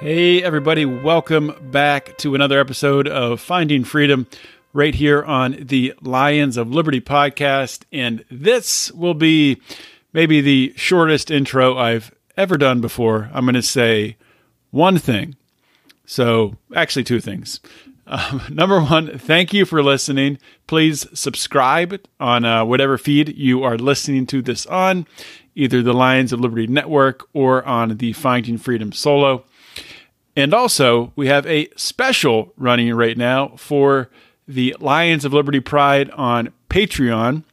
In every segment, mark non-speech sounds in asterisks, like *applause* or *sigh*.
Hey, everybody, welcome back to another episode of Finding Freedom right here on the Lions of Liberty podcast. And this will be maybe the shortest intro I've ever done before. I'm going to say one thing. So, actually, two things. Um, *laughs* number one, thank you for listening. Please subscribe on uh, whatever feed you are listening to this on, either the Lions of Liberty Network or on the Finding Freedom Solo. And also, we have a special running right now for the Lions of Liberty Pride on Patreon.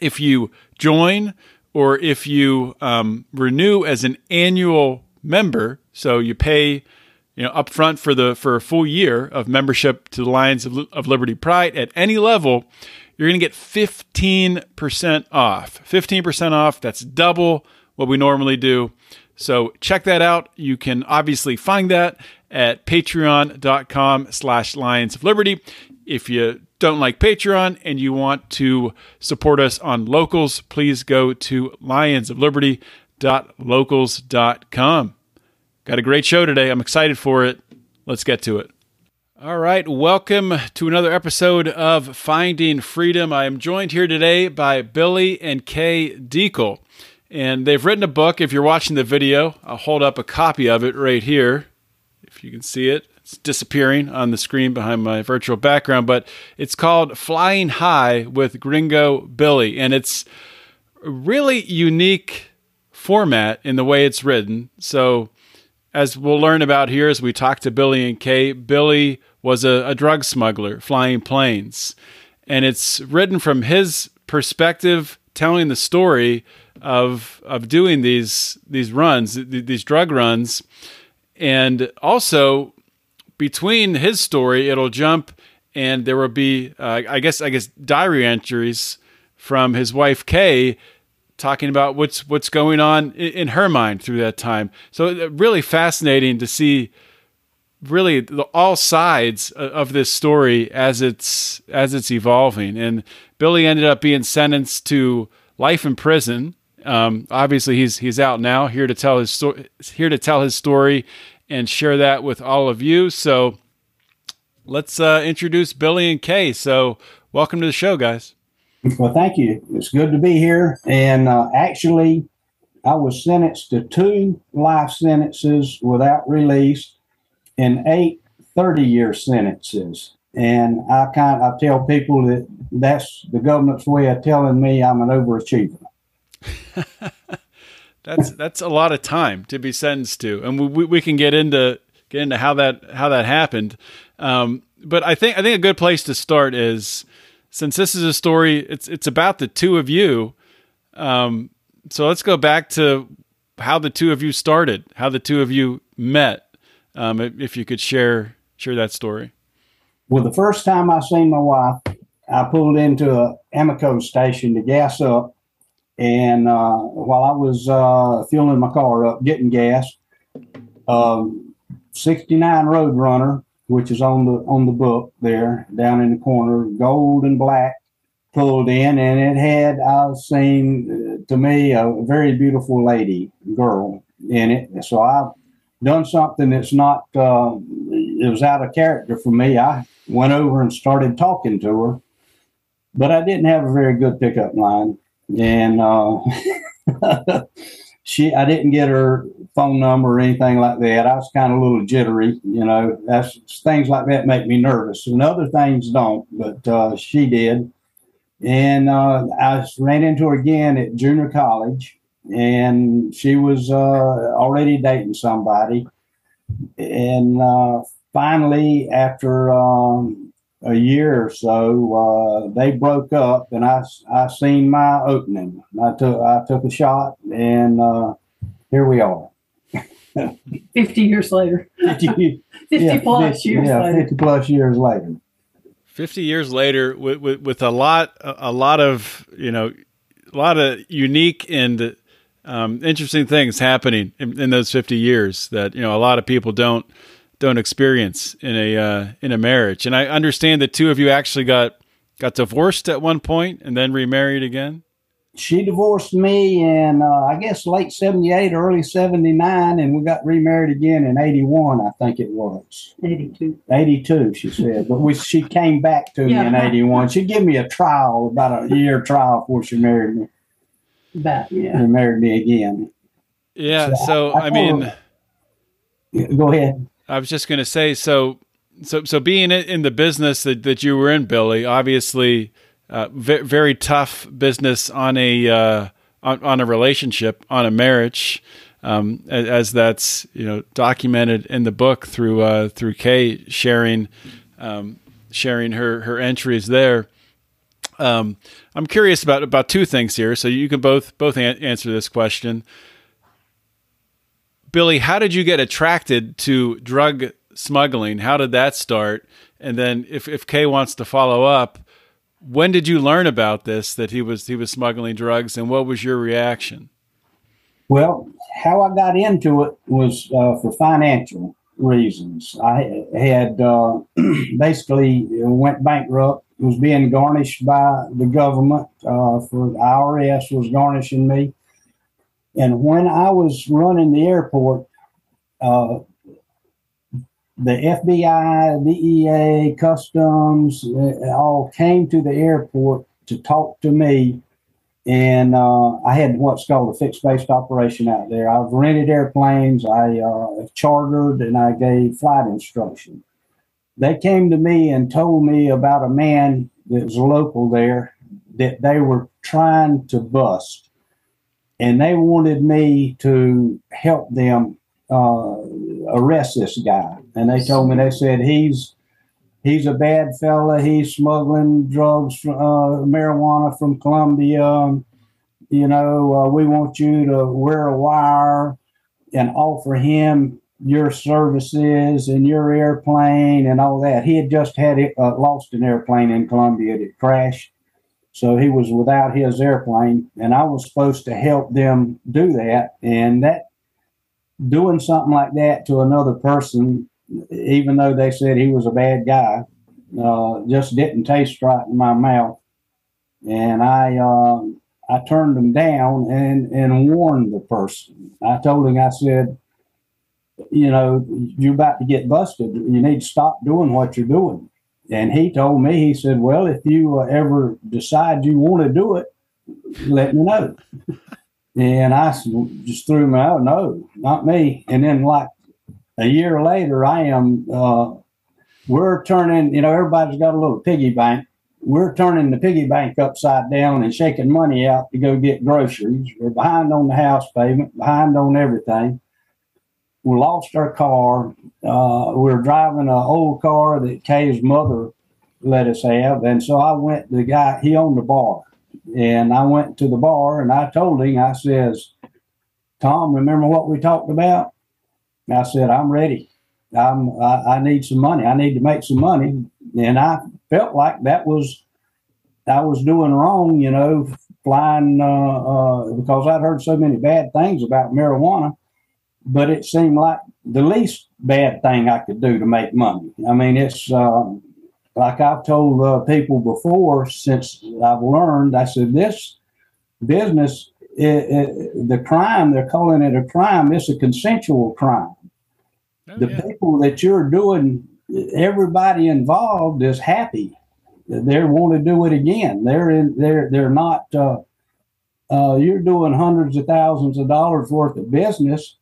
If you join or if you um, renew as an annual member, so you pay you know upfront for the for a full year of membership to the Lions of, of Liberty Pride at any level, you're going to get 15% off. 15% off, that's double what we normally do. So check that out. You can obviously find that at patreon.com slash lions of liberty. If you don't like Patreon and you want to support us on locals, please go to lionsofliberty.locals.com. Got a great show today. I'm excited for it. Let's get to it. All right, welcome to another episode of Finding Freedom. I am joined here today by Billy and Kay Dekle, and they've written a book. If you're watching the video, I'll hold up a copy of it right here, if you can see it. It's disappearing on the screen behind my virtual background, but it's called Flying High with Gringo Billy, and it's a really unique format in the way it's written. So, as we'll learn about here as we talk to Billy and Kay, Billy was a, a drug smuggler flying planes. And it's written from his perspective, telling the story of of doing these these runs, th- these drug runs. And also between his story, it'll jump and there will be uh, I guess I guess diary entries from his wife Kay talking about what's what's going on in, in her mind through that time. So uh, really fascinating to see really the, all sides of this story as it's as it's evolving. And Billy ended up being sentenced to life in prison. Um, obviously, he's he's out now, here to tell his sto- here to tell his story and share that with all of you. So let's uh, introduce Billy and Kay. So welcome to the show, guys. Well, thank you. It's good to be here. And uh, actually, I was sentenced to two life sentences without release and eight 30 year sentences. And I kind I tell people that that's the government's way of telling me I'm an overachiever. *laughs* That's that's a lot of time to be sentenced to, and we, we can get into get into how that how that happened. Um, but I think I think a good place to start is since this is a story, it's it's about the two of you. Um, so let's go back to how the two of you started, how the two of you met. Um, if you could share share that story. Well, the first time I seen my wife, I pulled into a Amoco station to gas up. And uh, while I was uh, fueling my car up, getting gas, um, 69 Roadrunner, which is on the on the book there, down in the corner, gold and black, pulled in, and it had I've seen uh, to me a very beautiful lady girl in it. So I've done something that's not uh, it was out of character for me. I went over and started talking to her, but I didn't have a very good pickup line, and uh, *laughs* she I didn't get her phone number or anything like that. I was kind of a little jittery, you know. That's things like that make me nervous, and other things don't, but uh, she did. And uh, I ran into her again at junior college, and she was uh, already dating somebody. And uh, finally, after um, a year or so, uh, they broke up, and I I seen my opening. I took I took a shot, and uh, here we are. 50 years later. 50, *laughs* 50 yeah, plus 50 years yeah, later. 50 plus years later. 50 years later with, with, with a lot a lot of you know a lot of unique and um, interesting things happening in, in, those 50 years that you know a lot of people don't don't experience in a uh, in a marriage and i understand that two of you actually got got divorced at one point and then remarried again she divorced me in uh, I guess late '78, early '79, and we got remarried again in '81. I think it was 82. '82. She said, but we she came back to Yeah. me in '81. She gave me a trial, about a year trial before she married me. That, yeah. And married me again. yeah So so I- I i mean told Go ahead. I was just going to say, so, so, so being in the business that, that you were in, Billy, obviously, uh, ve- very tough business on a uh, on, on a relationship, on a marriage, um, as, as that's you know documented in the book through uh, through Kay sharing um, sharing her her entries there. Um, I'm curious about about two things here, so you can both both an- answer this question. Billy, how did you get attracted to drug smuggling? How did that start? And then, if if Kay wants to follow up, when did you learn about this that he was he was smuggling drugs, and what was your reaction? Well, how I got into it was uh, for financial reasons. I had uh, *clears throat* basically went bankrupt, was being garnished by the government uh, for the IRS was garnishing me. And when I was running the airport, uh, the FBI, DEA, Customs, uh, all came to the airport to talk to me and uh, I had what's called a fixed based operation out there. I've rented airplanes, I uh, chartered, and I gave flight instruction. They came to me and told me about a man that was local there that they were trying to bust, and they wanted me to help them uh, arrest this guy. And they told me they said he's he's a bad fella. He's smuggling drugs, uh, marijuana from Colombia. You know, uh, we want you to wear a wire and offer him your services and your airplane and all that. He had just had it, uh, lost an airplane in Colombia that crashed. So he was without his airplane, and I was supposed to help them do that. And that doing something like that to another person even though they said he was a bad guy, uh, just didn't taste right in my mouth. And I uh, I turned him down and, and warned the person. I told him, I said, you know, you're about to get busted. You need to stop doing what you're doing. And he told me, he said, well, if you uh, ever decide you want to do it, let me know. and I just threw him out, no, not me. And then, like a year later, I am. Uh, we're turning. You know, everybody's got a little piggy bank. We're turning the piggy bank upside down and shaking money out to go get groceries. We're behind on the house payment, behind on everything. We lost our car. Uh, we were driving an old car that Kay's mother let us have, and so I went. The guy he owned the bar, and I went to the bar and I told him. I says, "Tom, remember what we talked about?" I said, I'm ready. I'm, I, I need some money. I need to make some money. And I felt like that was, I was doing wrong, you know, flying, uh, uh, because I'd heard so many bad things about marijuana. But it seemed like the least bad thing I could do to make money. I mean, it's um, like I've told uh, people before since I've learned, I said, this business, it, it, the crime, they're calling it a crime, it's a consensual crime Oh, the yeah. people that you're doing, everybody involved is happy. They want to do it again. They're in. They're they're not. Uh, uh, you're doing hundreds of thousands of dollars worth of business,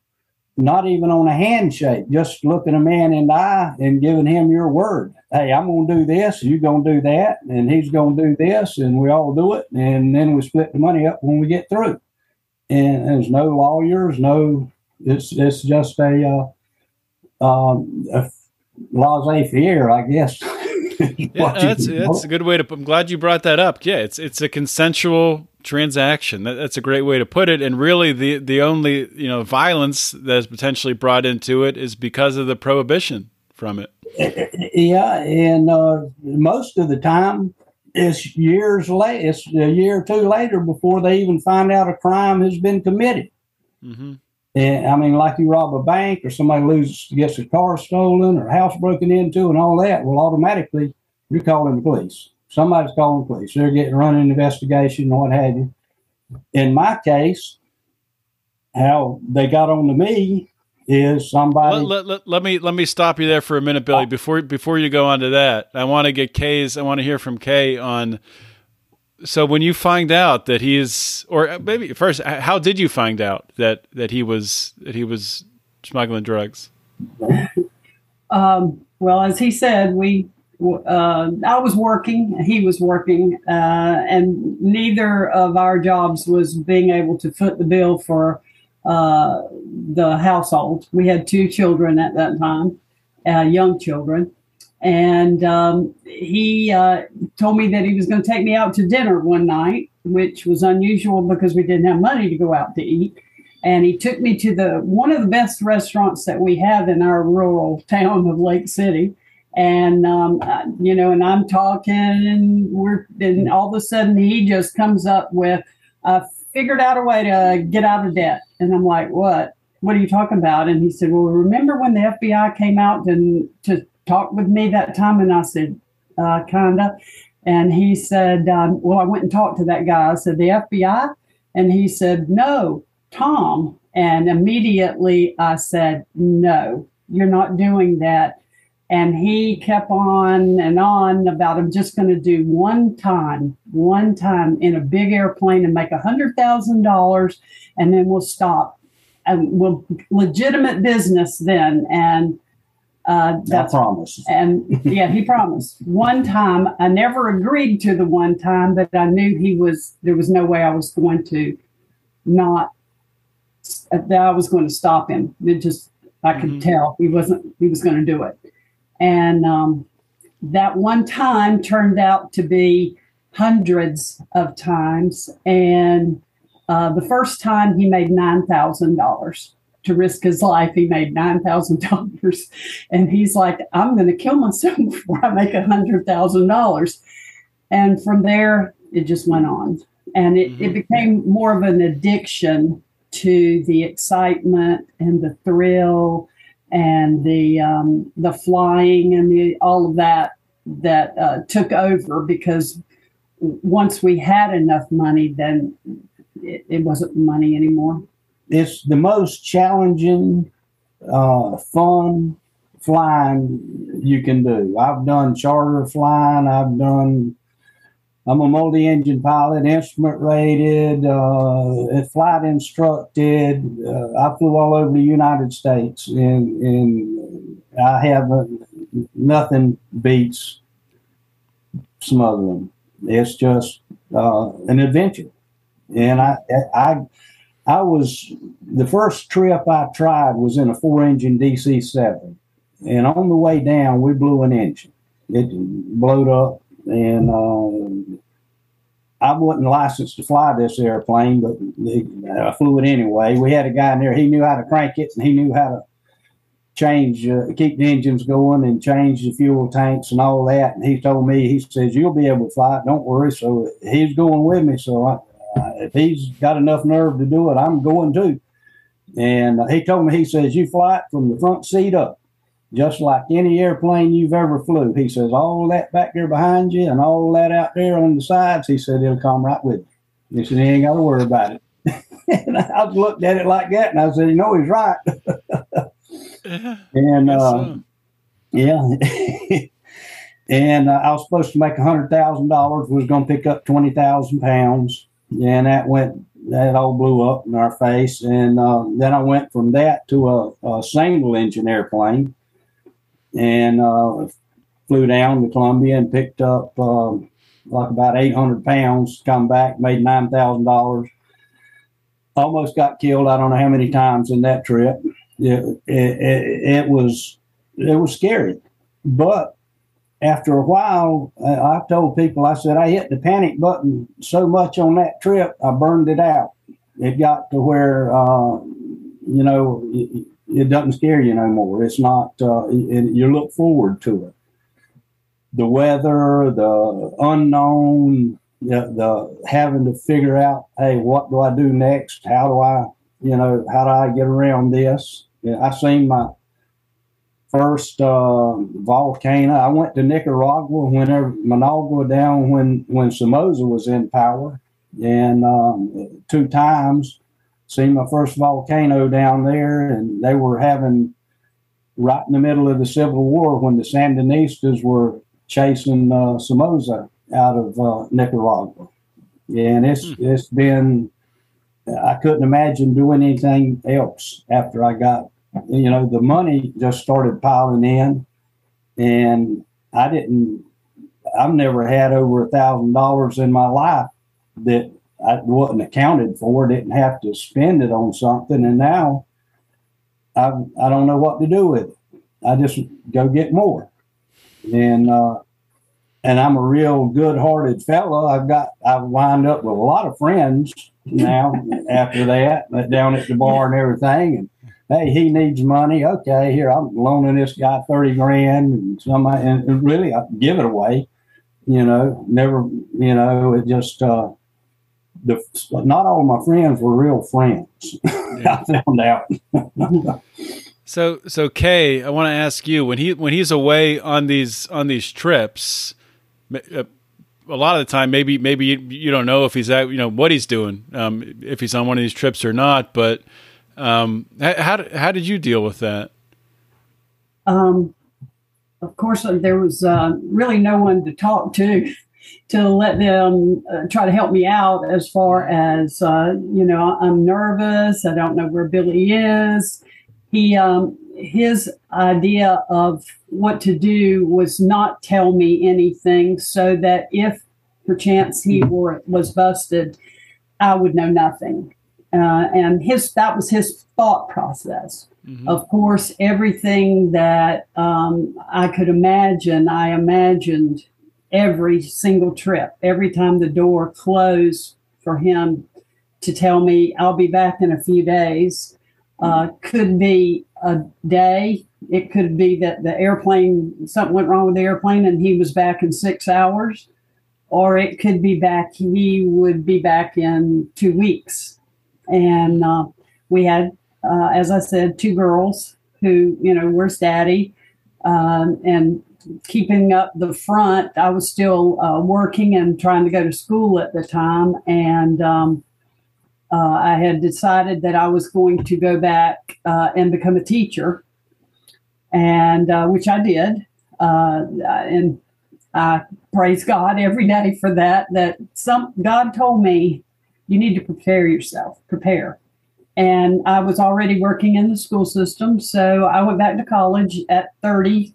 not even on a handshake. Just looking a man in the eye and giving him your word. Hey, I'm going to do this. You're going to do that, and he's going to do this, and we all do it, and then we split the money up when we get through. And there's no lawyers, no. It's it's just a. Uh, um, a laissez faire, I guess. *laughs* *laughs* Yeah, that's that's a good way to. Put I'm glad you brought that up. Yeah, it's it's a consensual transaction. That, that's a great way to put it. And really, the the only you know violence that is potentially brought into it is because of the prohibition from it. *laughs* Yeah, and uh, most of the time, it's years late. It's a year or two later before they even find out a crime has been committed. Mm-hmm. And, I mean, like you rob a bank or somebody loses, gets a car stolen or house broken into and all that. Well, automatically you're calling the police. Somebody's calling the police. They're getting running an investigation or what have you. In my case, how they got on to me is somebody. Let, let, let, me let me stop you there for a minute, Billy. Before before you go on to that, I want to get Kay's. I want to hear from Kay on. So when you find out that he is, or maybe first, how did you find out that that he was that he was smuggling drugs? Um, well, as he said, we uh, I was working, he was working, uh, and neither of our jobs was being able to foot the bill for uh, the household. We had two children at that time, uh, young children. And um, he uh, told me that he was going to take me out to dinner one night, which was unusual because we didn't have money to go out to eat. And he took me to the one of the best restaurants that we have in our rural *laughs* town of Lake City and um, you know, and I'm talking, and we're, and all of a sudden he just comes up with, "I figured out a way to get out of debt," and I'm like, "What? What are you talking about?" And he said, "Well, remember when the FBI came out and to talk with me that time?" And I said, uh, "Kinda." And he said, um, "Well, I went and talked to that guy." I said, "The FBI," and he said, "No, Tom." And immediately I said, "No, you're not doing that." And he kept on and on about I'm just going to do one time, one time in a big airplane and make a hundred thousand dollars, and then we'll stop. And we'll legitimate business then. And uh, that's I promise. And yeah, he promised. One time, I never agreed to the one time, but I knew he was. There was no way I was going to not that I was going to stop him. It just I could mm-hmm. tell he wasn't. He was going to do it. And um, that one time turned out to be hundreds of times. And uh, the first time he made $9,000 to risk his life. He made $9,000. And he's like, I'm going to kill myself *laughs* before I make a $100,000. And from there, it just went on. And it, mm-hmm. it became more of an addiction to the excitement and the thrill and the um, the flying and the all of that that uh, took over because once we had enough money, then it, it wasn't money anymore. It's the most challenging, uh, fun flying you can do. I've done charter flying. I've done I'm a multi-engine pilot, instrument rated, uh, flight instructed. Uh, I flew all over the United States, and, and I have a, nothing beats smuggling. It's just uh, an adventure, and I, I, I was the first trip I tried was in a four-engine DC seven, and on the way down we blew an engine. It blowed up and uh, I wasn't licensed to fly this airplane, but I flew it anyway. We had a guy in there; he knew how to crank it, and he knew how to change, uh, keep the engines going, and change the fuel tanks and all that. And he told me, he says, "You'll be able to fly it. Don't worry." So he's going with me. So I, if he's got enough nerve to do it, I'm going too. And uh, he told me, he says, "You fly it from the front seat up." just like any airplane you've ever flew. He says, all that back there behind you and all that out there on the sides, he said, it'll come right with you. He said, he ain't got to worry about it. *laughs* and I looked at it like that and I said, you know, he's right. *laughs* *laughs* yeah, and uh, yeah. and uh, I was supposed to make a hundred thousand dollars. Was going to pick up twenty thousand pounds, and that went. That all blew up in our face, and uh, then I went from that to a, a single engine airplane, and uh, flew down to Colombia and picked up um, like about 800 pounds. Come back, made nine thousand dollars. Almost got killed. I don't know how many times in that trip. It, it, it, it was it was scary, but after a while, uh, I told people, I said, I hit the panic button so much on that trip, I burned it out. It got to where, uh, you know, it, it, doesn't scare you no more. It's not, uh, you look forward to it. The weather, the unknown, the, the having to figure out, hey, what do I do next? How do I, you know, how do I get around this? I've seen my first uh, volcano. I went to Nicaragua whenever Managua down when when Somoza was in power, and um, two times seen my first volcano down there, and they were having right in the middle of the Civil War when the Sandinistas were chasing uh, Somoza out of uh, Nicaragua, and it's hmm. it's been. I couldn't imagine doing anything else after I got you know, the money just started piling in, and I didn't. I've never had over a thousand dollars in my life that I wasn't accounted for. Didn't have to spend it on something, and now I I don't know what to do with it. I just go get more, and uh, and I'm a real good-hearted fellow. I've got I've wound up with a lot of friends now *laughs* after that down at the bar and everything, and hey, he needs money. Okay, here I'm loaning this guy thirty grand, and somebody, and really I give it away. You know, never. You know, it just uh, the not all my friends were real friends. *laughs* Yeah. I found out. *laughs* so, so Kay, I want to ask you when he when he's away on these on these trips. Uh, a lot of the time, maybe maybe you, you don't know if he's at you know what he's doing, um, if he's on one of these trips or not. But um, how how did you deal with that? Um, of course, uh, there was uh, really no one to talk to *laughs* to let them uh, try to help me out as far as uh, you know i'm nervous. I don't know where billy is. He um, his idea of what to do was not tell me anything so that if perchance he were was busted i would know nothing uh, and his that was his thought process. Mm-hmm. Of course, everything that um, I could imagine, I imagined every single trip. Every time the door closed for him to tell me, "I'll be back in a few days," uh, could be a day. It could be that the airplane something went wrong with the airplane and he was back in six hours, or it could be back. He would be back in two weeks and uh, we had, uh, as I said, two girls who, you know, were daddy. Um, and keeping up the front, I was still uh, working and trying to go to school at the time. And um, uh, I had decided that I was going to go back uh, and become a teacher, and uh, which I did. and I praise God every day for that. That some God told me you need to prepare yourself, prepare. And I was already working in the school system. So I went back to college at 30,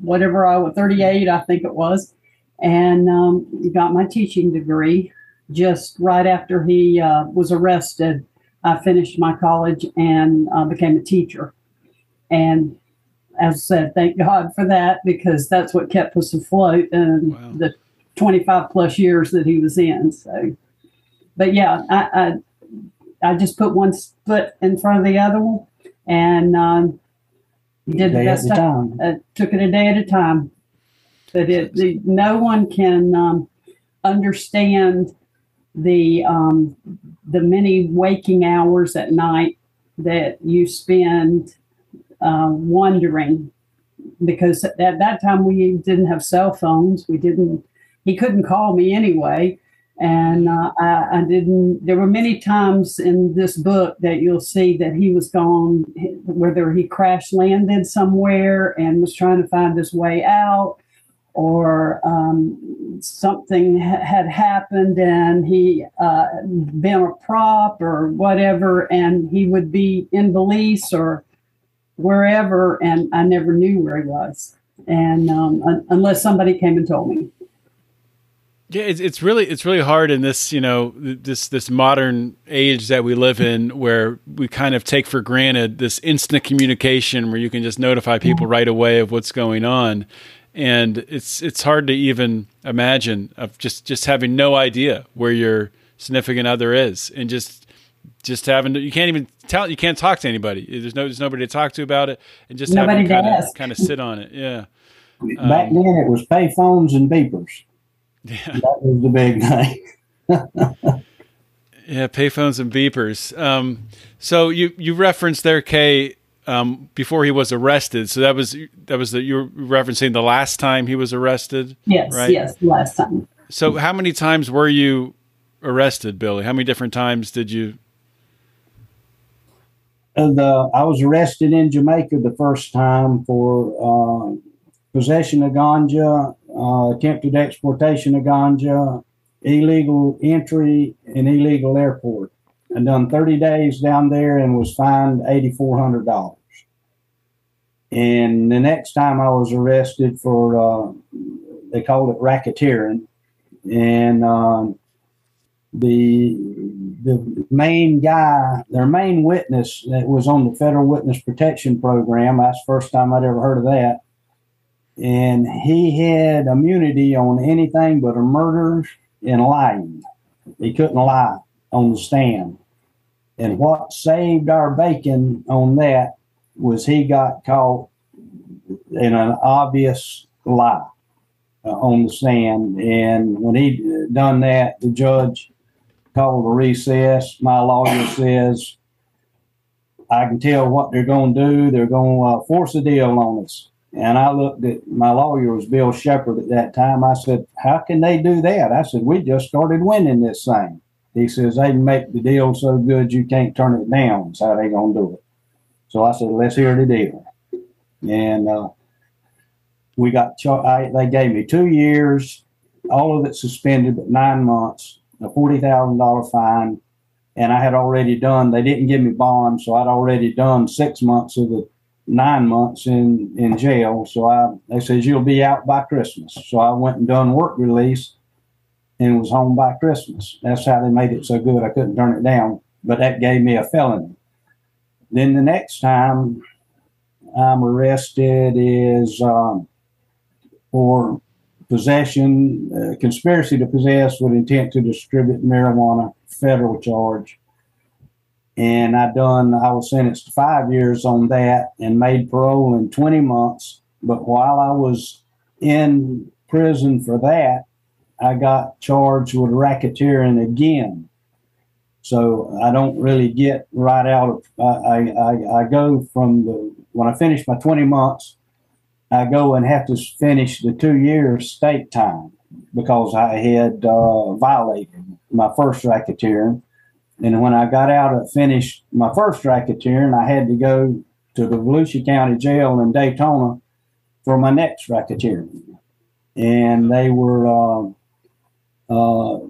whatever I was, 38, I think it was, and um, got my teaching degree. Just right after he uh, was arrested, I finished my college and uh, became a teacher. And as I said, thank God for that because that's what kept us afloat in wow. the 25 plus years that he was in. So but yeah, I, I, I just put one foot in front of the other one and um, did the best I uh, took it a day at a time. But it, the, no one can um, understand the um, the many waking hours at night that you spend uh, wondering because at that time we didn't have cell phones. We didn't. He couldn't call me anyway. And uh, I, I, didn't, there were many times in this book that you'll see that he was gone, whether he crash landed somewhere and was trying to find his way out, or um, something ha- had happened and he uh, been a prop or whatever, and he would be in Belize or wherever, and I never knew where he was. And um, un- unless somebody came and told me. Yeah, it's it's really it's really hard in this you know this this modern age that we live in where we kind of take for granted this instant communication where you can just notify people mm-hmm. right away of what's going on, and it's it's hard to even imagine of just just having no idea where your significant other is, and just just having to, you can't even tell you can't talk to anybody. There's no there's nobody to talk to about it, and just Nobody having to kind of kind of sit on it. Yeah, Back um, then, it was pay phones and beepers. Yeah. That was the big thing. *laughs* Yeah, payphones and beepers. Um, so you you referenced there, Kay, um, before he was arrested. So that was that was the you were referencing the last time he was arrested. Yes, Right. yes, last time. So how many times were you arrested, Billy? How many different times did you? Uh, the I was arrested in Jamaica the first time for uh, possession of ganja, uh, attempted exportation of ganja, illegal entry, and illegal airport. I done 30 days down there and was fined $8,400. And the next time I was arrested for, uh, they called it racketeering, and um, the the main guy, their main witness that was on the federal witness protection program. That's the first time I'd ever heard of that. And he had immunity on anything but a murder and lying. He couldn't lie on the stand. And what saved our bacon on that was he got caught in an obvious lie uh, on the stand. And when he done that, the judge called a recess. My lawyer says, I can tell what they're going to do. They're going to uh, force a deal on us. And I looked at my lawyer was Bill Shepard at that time. I said, How can they do that? I said, We just started winning this thing. He says, They make the deal so good you can't turn it down. That's how they to do it. So I said, Let's hear the deal. And uh, we got, char- I, they gave me two years, all of it suspended, but nine months a forty thousand dollar fine, and I had already done. They didn't give me bond, so I'd already done six months of the nine months in in jail. So I they says you'll be out by Christmas. So I went and done work release, and was home by Christmas. That's how they made it so good. I couldn't turn it down, but that gave me a felony. Then the next time I'm arrested is um, for possession, uh, conspiracy to possess with intent to distribute marijuana, federal charge. And I done, I was sentenced to five years on that and made parole in 20 months. But while I was in prison for that, I got charged with racketeering again. So I don't really get right out of, I, I, I go from the, when I finish my 20 months, I go and have to finish the two years state time because I had uh, violated my first racketeering. And when I got out and finished my first racketeering, I had to go to the Volusia County Jail in Daytona for my next racketeering. And they were, uh, uh,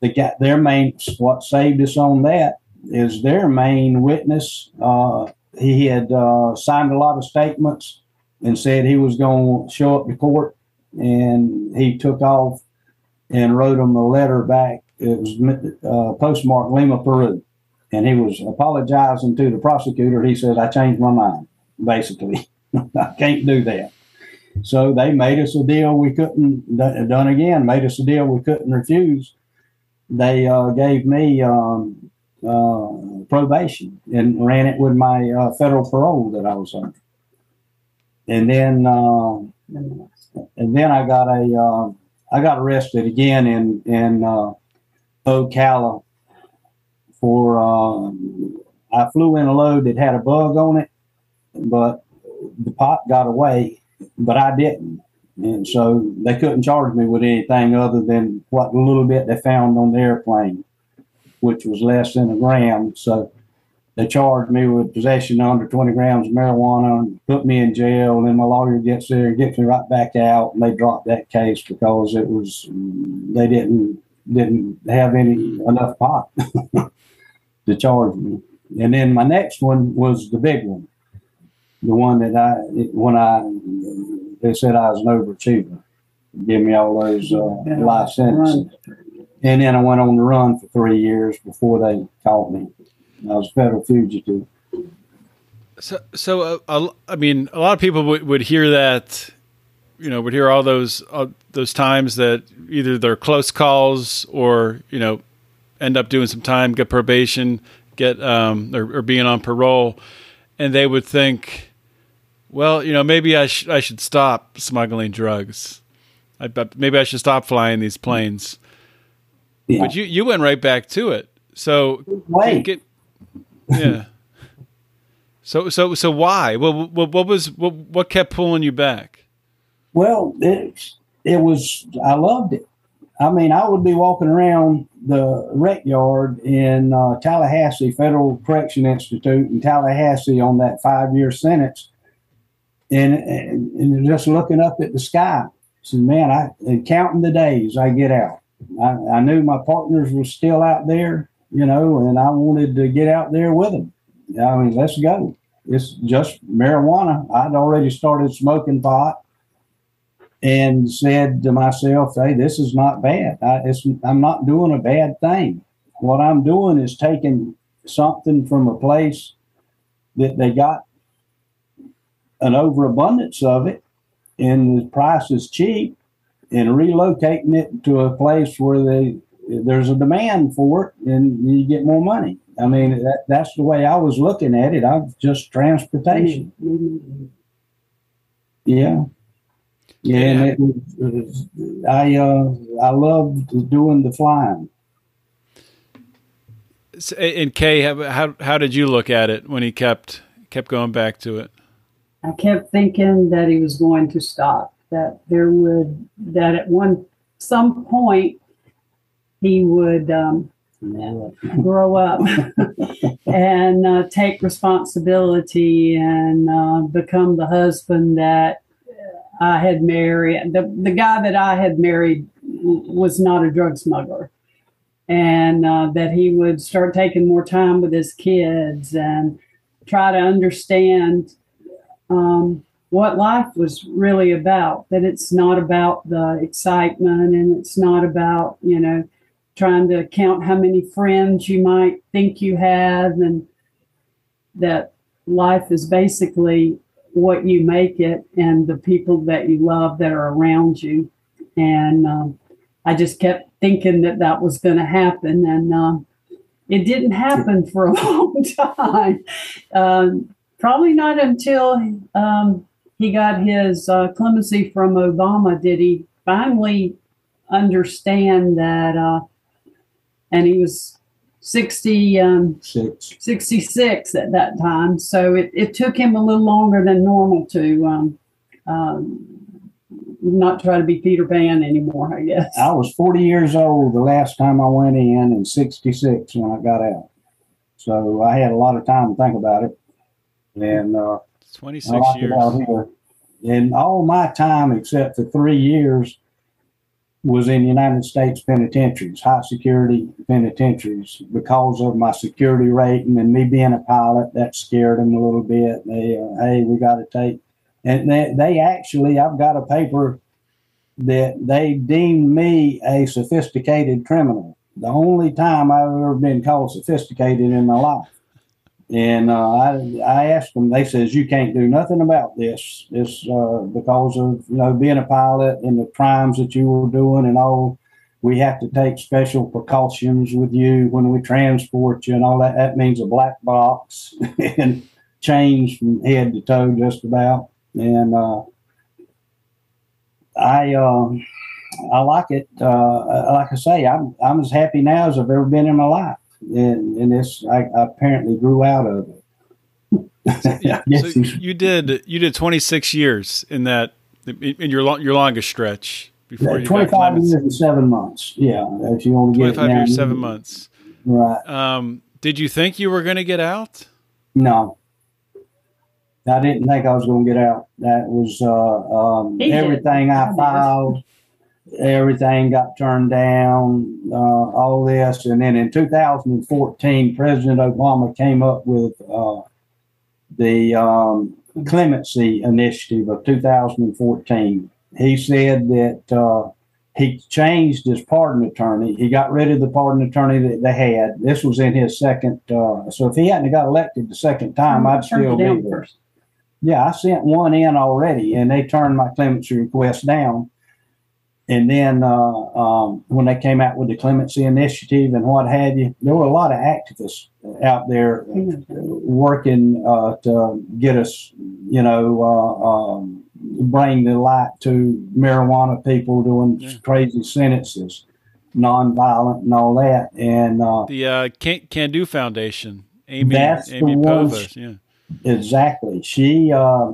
the guy, their main, what saved us on that is their main witness. Uh, he had uh, signed a lot of statements and said he was going to show up to court. And he took off and wrote him a letter back. It was uh, postmarked Lima, Peru. And he was apologizing to the prosecutor. He said, I changed my mind, basically. *laughs* I can't do that. So they made us a deal we couldn't, done again, made us a deal we couldn't refuse. They uh, gave me um, uh, probation and ran it with my uh, federal parole that I was under and then uh, and then I got a uh, I got arrested again in in uh, Ocala for uh, I flew in a load that had a bug on it, but the pot got away, but I didn't, and so they couldn't charge me with anything other than what little bit they found on the airplane, which was less than a gram. So they charged me with possession under 20 grams of marijuana and put me in jail. And then my lawyer gets there and gets me right back out. And they dropped that case because it was, they didn't, didn't have any enough pot *laughs* to charge me. And then my next one was the big one. The one that I, when I, they said I was an overachiever. Give me all those uh, life sentences. And then I went on the run for three years before they caught me. I was a federal fugitive. So, so uh, I mean, a lot of people would, would hear that you know would hear all those uh, those times that either they're close calls or you know end up doing some time, get probation, get um, or, or being on parole, and they would think, well, you know, maybe I sh- I should stop smuggling drugs. I, maybe I should stop flying these planes. Yeah. But you you went right back to it. So get, yeah. so so so why? What what, what was what, what kept pulling you back? Well, it it was I loved it. I mean, I would be walking around the rec yard in uh, Tallahassee Federal Correction Institute in Tallahassee on that five year sentence, and, and, and just looking up at the sky. Said, man, I and counting the days I get out. I, I knew my partners were still out there, you know, and I wanted to get out there with them. I mean, let's go. It's just marijuana. I'd already started smoking pot and said to myself, "Hey, this is not bad. I, I'm not doing a bad thing. What I'm doing is taking something from a place that they got an overabundance of it, and the price is cheap, and relocating it to a place where they there's a demand for it, and you get more money. I mean, that, that's the way I was looking at it. I'm just transportation. Mm-hmm. Yeah. Yeah, and it was, it was, I uh, I loved doing the flying. And Kay, how how did you look at it when he kept kept going back to it? I kept thinking that he was going to stop. That there would that at one some point he would um, grow up *laughs* and uh, take responsibility and uh, become the husband that I had married. The, the guy that I had married was not a drug smuggler. And uh, that he would start taking more time with his kids and try to understand um, what life was really about. That it's not about the excitement and it's not about, you know, trying to count how many friends you might think you have and that life is basically what you make it and the people that you love that are around you. And um, I just kept thinking that that was going to happen. And uh, it didn't happen for a *laughs* long time. Um, probably not until um, he got his uh, clemency from Obama did he finally understand that. Uh, and he was 60, um, 66 at that time. So it, it took him a little longer than normal to um, um, not try to be Peter Pan anymore, I guess. I was 40 years old the last time I went in and 66 when I got out. So I had a lot of time to think about it. And uh, 26 years. And all my time, except for three years, was in United States penitentiaries, high security penitentiaries, because of my security rating and me being a pilot. That scared them a little bit. They, uh, hey, we got to take, and they, they actually, I've got a paper that they deemed me a sophisticated criminal. The only time I've ever been called sophisticated in my life. And uh, I, I asked them. They says you can't do nothing about this. It's uh, because of you know being a pilot and the crimes that you were doing and all. We have to take special precautions with you when we transport you and all that. That means a black box *laughs* and chains from head to toe, just about. And uh, I uh, I like it. Uh, like I say, I'm I'm as happy now as I've ever been in my life and, and this I, I apparently grew out of it. *laughs* yeah, *laughs* so you did you did 26 years in that in your your longest stretch before yeah, 25 years and seven months. Yeah, if you only 25 years seven months. Right. Um, did you think you were going to get out? No, I didn't think I was going to get out. That was uh, um, everything I filed everything got turned down, uh, all this. And then in 2014, President Obama came up with uh, the um, clemency initiative of 2014. He said that uh, he changed his pardon attorney. He got rid of the pardon attorney that they had. This was in his second. Uh, so if he hadn't got elected the second time, I'd still be there. Yeah, I sent one in already, and they turned my clemency request down. And then uh, um, when they came out with the clemency initiative and what have you, there were a lot of activists out there working uh, to get us, you know, uh, um, bring the light to marijuana people doing Yeah. crazy sentences, nonviolent and all that. And uh, The uh, Can, Can Do Foundation, Amy, Amy Povah. Yeah. Exactly, she uh,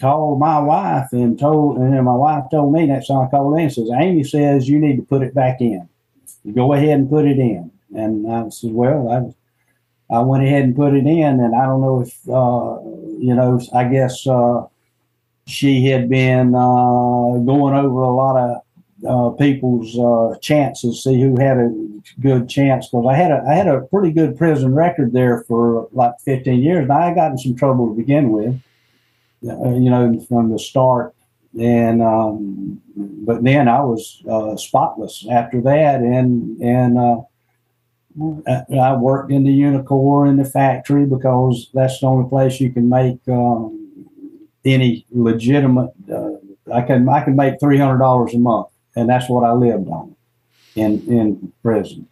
called my wife and told, and then my wife told me that's time I called in, says, Amy says you need to put it back in. Go ahead and put it in. And I said, well, I, I went ahead and put it in, and I don't know if, uh, you know, I guess uh, she had been uh, going over a lot of uh, people's uh, chances, see who had a good chance. Because I had a I had a pretty good prison record there for like 15 years, and I got in some trouble to begin with. Uh, you know, from the start, and um, but then I was uh, spotless after that, and and. Uh, I worked in the UNICOR in the factory because that's the only place you can make um, any legitimate. I can I can make three hundred dollars a month, and that's what I lived on in in prison,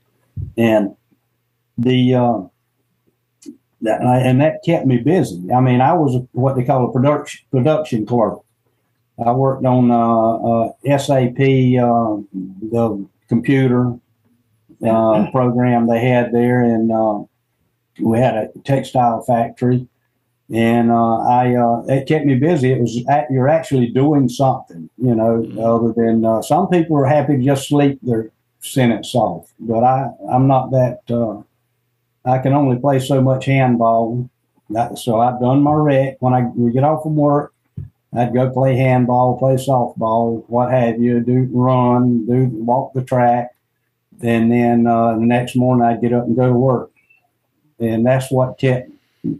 and the uh, that and that kept me busy. I mean, I was what they call a production production clerk. I worked on uh, uh, SAP, uh, the computer uh, program they had there, and uh, we had a textile factory, and uh, I uh, it kept me busy. It was at, you're actually doing something, you know, other than uh, some people are happy to just sleep their sentence off, but I I'm not that. Uh, I can only play so much handball, That- so I've done my rec. When I we get off from work, I'd go play handball, play softball, what have you, do run, do walk the track and then uh, the next morning I'd get up and go to work, and that's what kept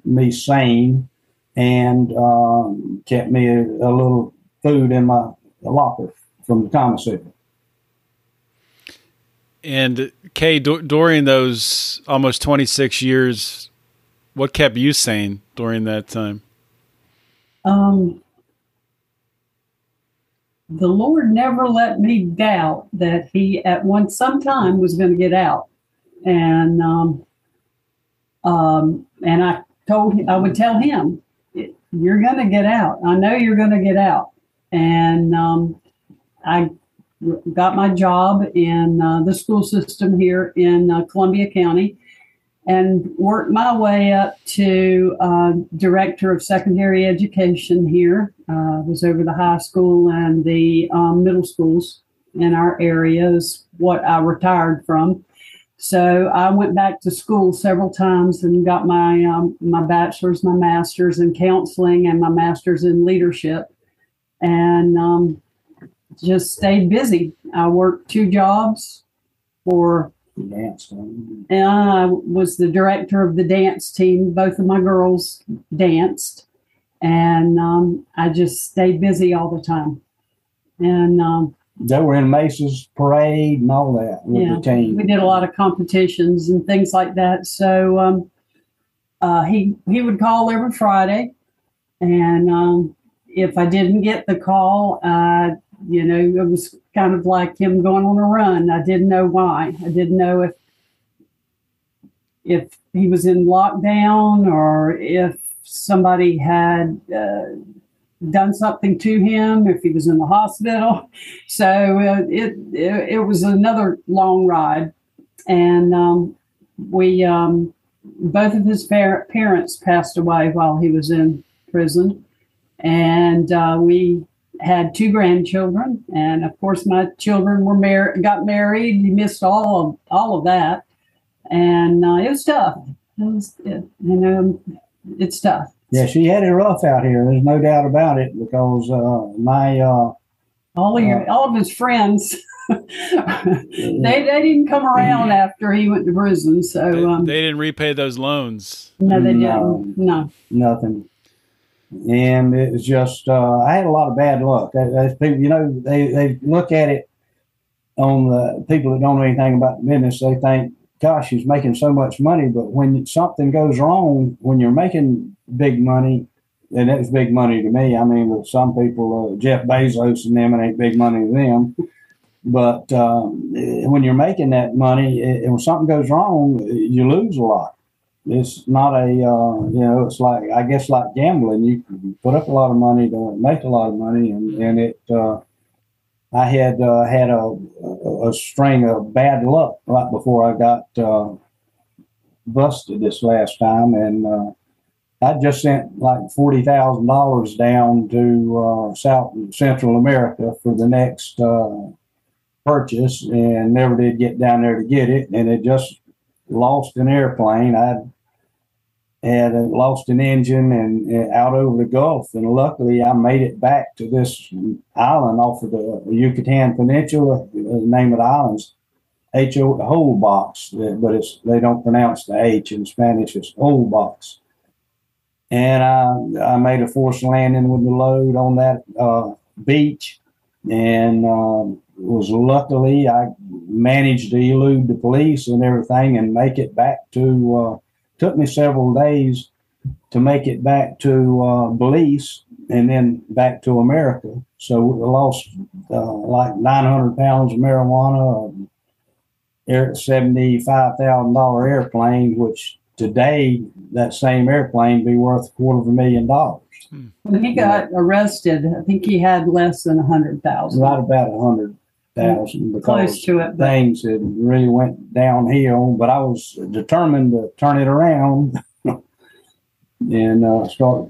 me sane and um, kept me a, a little food in my locker from the commissary. And Kay, d- during those almost 26 years, what kept you sane during that time? Um, the Lord never let me doubt that He at one some time was going to get out, and um, um, and I told him I would tell him, "You're going to get out. I know you're going to get out." And um, I got my job in uh, the school system here in uh, Columbia County and worked my way up to uh, director of secondary education here. Uh, was over the high school and the um, middle schools in our area is what I retired from. So I went back to school several times and got my um, my bachelor's, my master's in counseling, and my master's in leadership, and um, just stayed busy. I worked two jobs for Dance. and I was the director of the dance team. Both of my girls danced, and um, I just stayed busy all the time. And um, They were in Macy's parade and all that with Yeah, the team. we did a lot of competitions and things like that. So um, uh, he he would call every Friday, and um, if I didn't get the call, uh, you know, it was kind of like him going on a run. I didn't know why. I didn't know if if he was in lockdown or if somebody had uh, done something to him, if he was in the hospital. So uh, it, it it was another long ride, and um, we um, both of his par- parents passed away while he was in prison, and uh, we had two grandchildren, and of course my children were married, got married. He missed all of all of that, and uh, it was tough. It was, it, you know, it's tough. Yeah, she had it rough out here. There's no doubt about it because uh, my uh, All of your, all of his friends, *laughs* they they didn't come around after he went to prison. They, So um, they didn't repay those loans. no, they No. didn't. No. nothing. And it was just, uh, I had a lot of bad luck. That- that's people, you know, they, they look at it on the people that don't know anything about the business. They think, gosh, he's making so much money. But when something goes wrong, when you're making big money, and that's big money to me. I mean, with some people, uh, Jeff Bezos and them, it ain't big money to them. But um, when you're making that money, and when something goes wrong, you lose a lot. It's not a, uh, you know, it's like I guess like gambling. You put up a lot of money to make a lot of money, and and it. Uh, I had uh, had a, a, string of bad luck right before I got uh, busted this last time, and uh, I just sent like forty thousand dollars down to uh, South Central America for the next uh, purchase, and never did get down there to get it, and it just lost an airplane. I had lost an engine and, and, out over the Gulf, and luckily I made it back to this island off of the Yucatan Peninsula. The name of the island's H O Holbox, but it's they don't pronounce the H in Spanish. It's Holbox and I, I made a forced landing with the load on that uh, beach, and um, was luckily I managed to elude the police and everything and make it back to. Uh, took me several days to make it back to uh, Belize and then back to America. So we lost uh, like 900 pounds of marijuana, $75,000 airplane, which today that same airplane be worth a quarter of a million dollars. When he got arrested, I think he had less than a hundred thousand. Right about a hundred thousand because Close to it, things had really went downhill. But I was determined to turn it around *laughs* and uh, start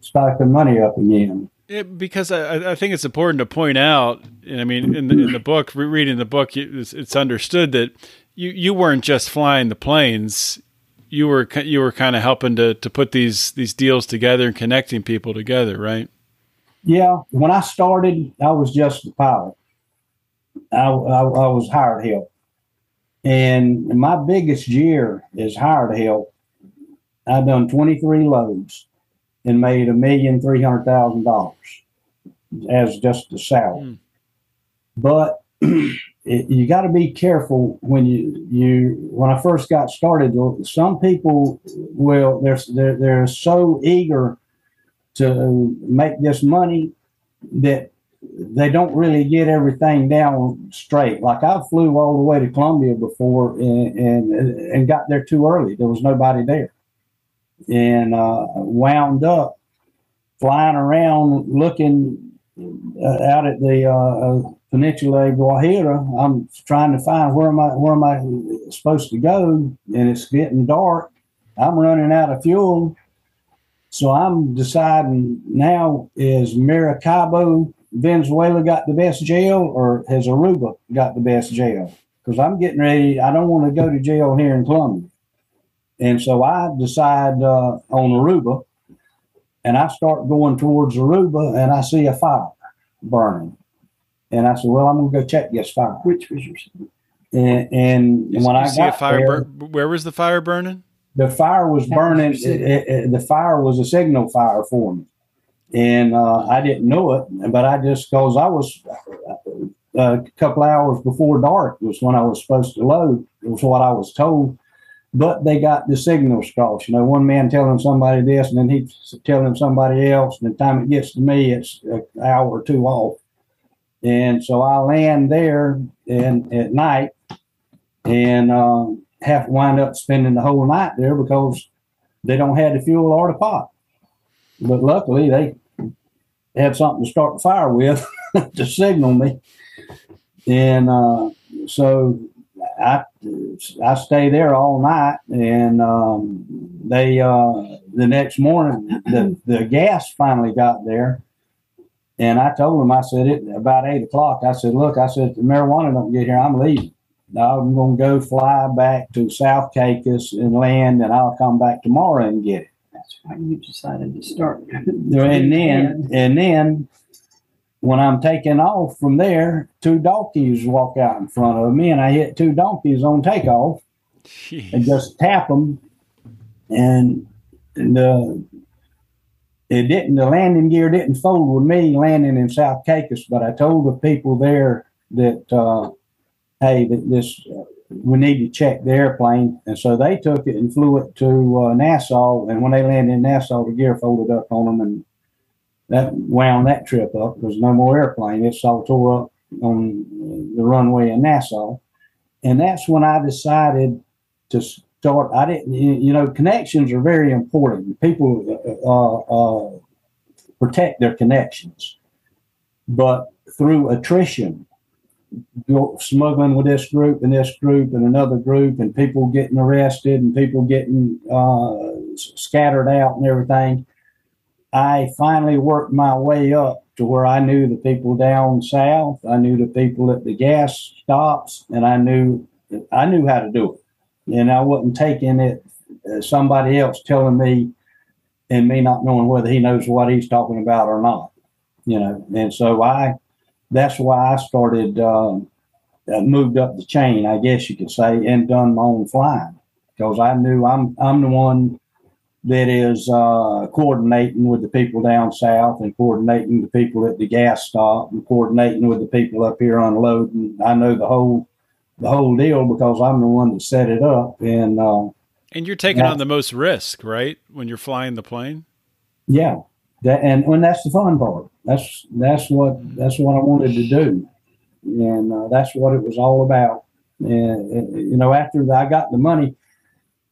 stocking money up again. It, because I, I think it's important to point out, and I mean, in the, in the book, reading the book, it's, it's understood that you you weren't just flying the planes. You were you were kind of helping to to put these these deals together and connecting people together, right? Yeah. When I started, I was just a pilot. I, I, I was hired help, and my biggest year is hired help. I done twenty three loads and made a million three hundred thousand dollars as just a salary. Mm. But *clears throat* it, you got to be careful when you you when I first got started. Some people will they're they're, they're so eager to make this money that they don't really get everything down straight. Like I flew all the way to Colombia before and and, and got there too early. There was nobody there, and uh, wound up flying around looking uh, out at the uh, Peninsula Guajira. I'm trying to find where am I where am I supposed to go, and it's getting dark. I'm running out of fuel, so I'm deciding now: is Maracaibo, Venezuela, got the best jail, or has Aruba got the best jail? Because I'm getting ready. I don't want to go to jail here in Colombia, and so I decide uh, on Aruba, and I start going towards Aruba, and I see a fire burning and I said, well, I'm going to go check this fire. Which was your and, and you, when you I see got a fire, there, bur- where was the fire burning? The fire was burning. It, it, the fire was a signal fire for me, and uh, I didn't know it. But I just because I was uh, a couple hours before dark was when I was supposed to load. It was what I was told. But they got the signals crossed. You know, one man telling somebody this, and then he's telling somebody else. And the time it gets to me, it's an hour or two off. And so I land there and at night and um, have to wind up spending the whole night there because they don't have the fuel or the pot. But luckily they had something to start the fire with *laughs* to signal me. And uh, so I I stay there all night, and um, they uh, the next morning the the gas finally got there, and I told him, I said, it about eight o'clock. I said, look, I said, the marijuana don't get here, I'm leaving. I'm going to go fly back to South Caicos and land, and I'll come back tomorrow and get it. That's why you decided to start. *laughs* and then, and then, when I'm taking off from there, two donkeys walk out in front of me, and I hit two donkeys on takeoff Jeez. and just tap them. And the it didn't the landing gear didn't fold with me landing in South Caicos, but I told the people there that uh, hey, that this we need to check the airplane. And so they took it and flew it to uh, Nassau. And when they landed in Nassau, the gear folded up on them and that wound that trip up. because no more airplane. It's all tore up on the runway in Nassau. And that's when I decided to start. I didn't, you know, connections are very important. People uh, uh, protect their connections. But through attrition, smuggling with this group and this group and another group, and people getting arrested and people getting uh, scattered out and everything. I finally worked my way up to where I knew the people down south, I knew the people at the gas stops, and I knew I knew how to do it, and I wasn't taking it uh, somebody else telling me and me not knowing whether he knows what he's talking about or not, you know. And so I that's why I started uh, moved up the chain, I guess you could say, and done my own flying because I knew I'm I'm the one that is uh, coordinating with the people down south and coordinating the people at the gas stop and coordinating with the people up here unloading. I know the whole the whole deal because I'm the one that set it up and. Uh, and you're taking on the most risk, right? When you're flying the plane. Yeah, that and when that's the fun part. That's that's what that's what I wanted to do, and uh, that's what it was all about. And, and, you know, after I got the money,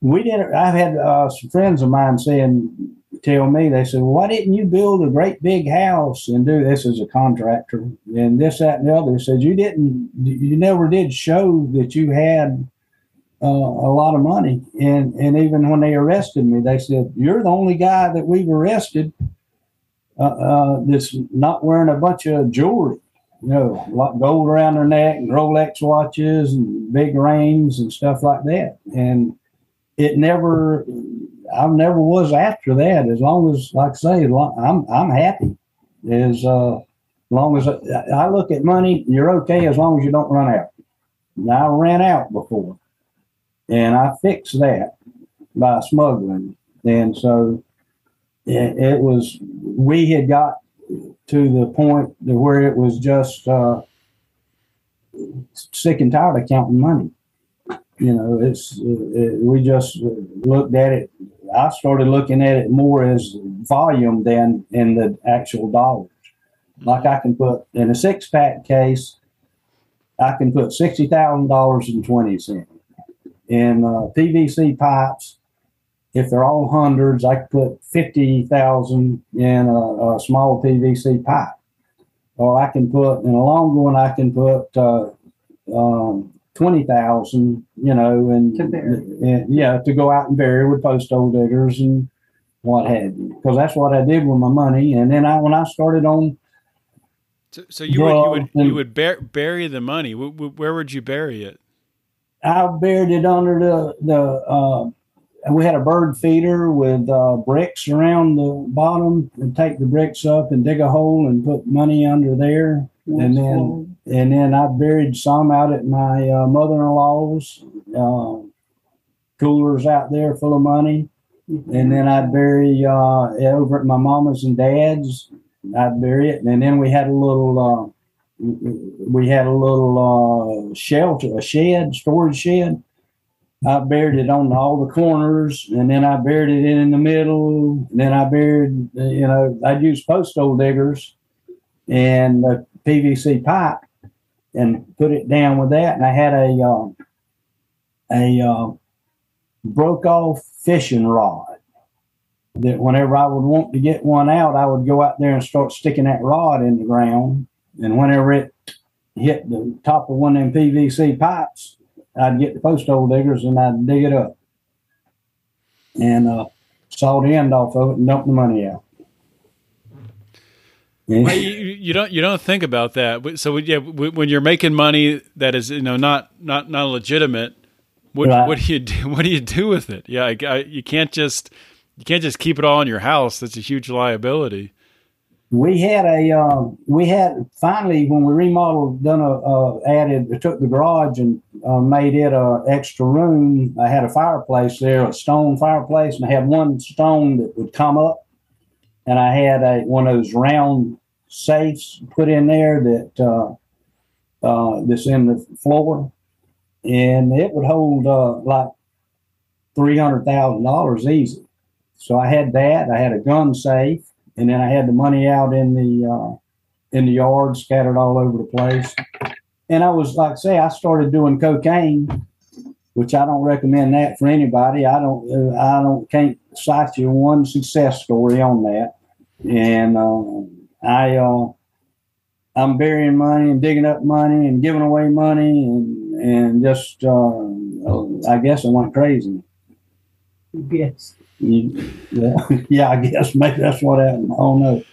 we did. I've had uh, some friends of mine saying, tell me, they said, "Why didn't you build a great big house and do this as a contractor and this, that, and the other?" Said you didn't, you never did show that you had uh, a lot of money. And and even when they arrested me, they said, "You're the only guy that we've arrested uh, uh, that's not wearing a bunch of jewelry, you know, like gold around their neck and Rolex watches and big rings and stuff like that. And it never, I never was after that. As long as, like I say, I'm I'm happy. As uh, long as I, I look at money, you're okay as long as you don't run out. Now I ran out before, and I fixed that by smuggling. And so it, it was we had got to the point where it was just uh, sick and tired of counting money. You know, it's it, we just looked at it. I started looking at it more as volume than in the actual dollars. Like I can put in a six pack case, I can put sixty thousand dollars and twenty cents in uh, PVC pipes if they're all hundreds, I could put 50,000 in a, a, small PVC pipe. Or I can put, in a longer one, I can put uh, um, 20,000, you know, and, and, yeah, to go out and bury with post hole diggers and what have you. Because that's what I did with my money. And then I, when I started on, so, so you, would, you would you would bur- bury the money. Where would you bury it? I buried it under the the uh, we had a bird feeder with uh, bricks around the bottom and take the bricks up and dig a hole and put money under there. That's and then cool. And then I buried some out at my uh, mother-in-law's uh, coolers out there full of money. And then I'd bury uh, over at my mama's and dad's. I'd bury it, and then we had a little uh, we had a little uh, shelter, a shed, storage shed I buried it on all the corners, and then I buried it in the middle. And then I buried, you know, I'd use post hole diggers and a PVC pipe and put it down with that. And I had a um, a uh, broke off fishing rod that whenever I would want to get one out, I would go out there and start sticking that rod in the ground. And whenever it hit the top of one of them PVC pipes, I'd get the post hole diggers and I'd dig it up and uh, saw the end off of it and dump the money out. Well, you, you, don't you don't think about that. So yeah, when you're making money that is you know not not not legitimate, what right. what do you do? *laughs* What do you do with it? Yeah, I, I, you can't just you can't just keep it all in your house. That's a huge liability we had a um, we had finally when we remodeled done a uh, added took the garage and uh, made it a extra room i had a fireplace there a stone fireplace and i had one stone that would come up and i had a one of those round safes put in there that uh, uh, that's in the floor and it would hold uh, like three hundred thousand dollars easy. So I had that. I had a gun safe, and then I had the money out in the uh, in the yard, scattered all over the place. And I was like, say, I started doing cocaine, which I don't recommend that for anybody. I don't, uh, I don't can't cite you one success story on that. And uh, I, uh, I'm burying money and digging up money and giving away money and and just, uh, I guess I went crazy. Yes. Yeah, *laughs* yeah, I guess maybe that's what happened. I don't know.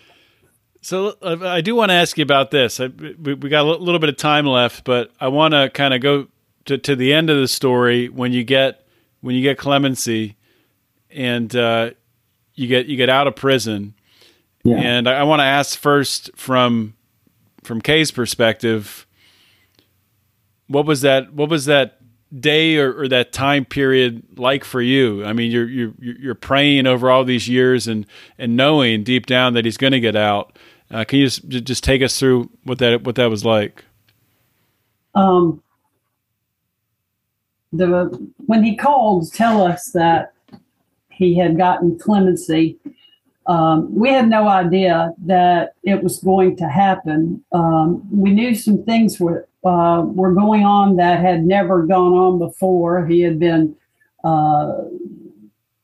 So uh, I do want to ask you about this. I, we, we got a little bit of time left, but I want to kind of go to, to the end of the story when you get when you get clemency and uh, you get you get out of prison. Yeah. And I, I want to ask first from from Kay's perspective, what was that? What was that day or, or, that time period like for you? I mean, you're you're you're praying over all these years and and knowing deep down that he's going to get out. Uh, can you just just take us through what that what that was like? Um, the when he called to tell us that he had gotten clemency, um, we had no idea that it was going to happen. Um, we knew some things were uh, were going on that had never gone on before. He had been uh,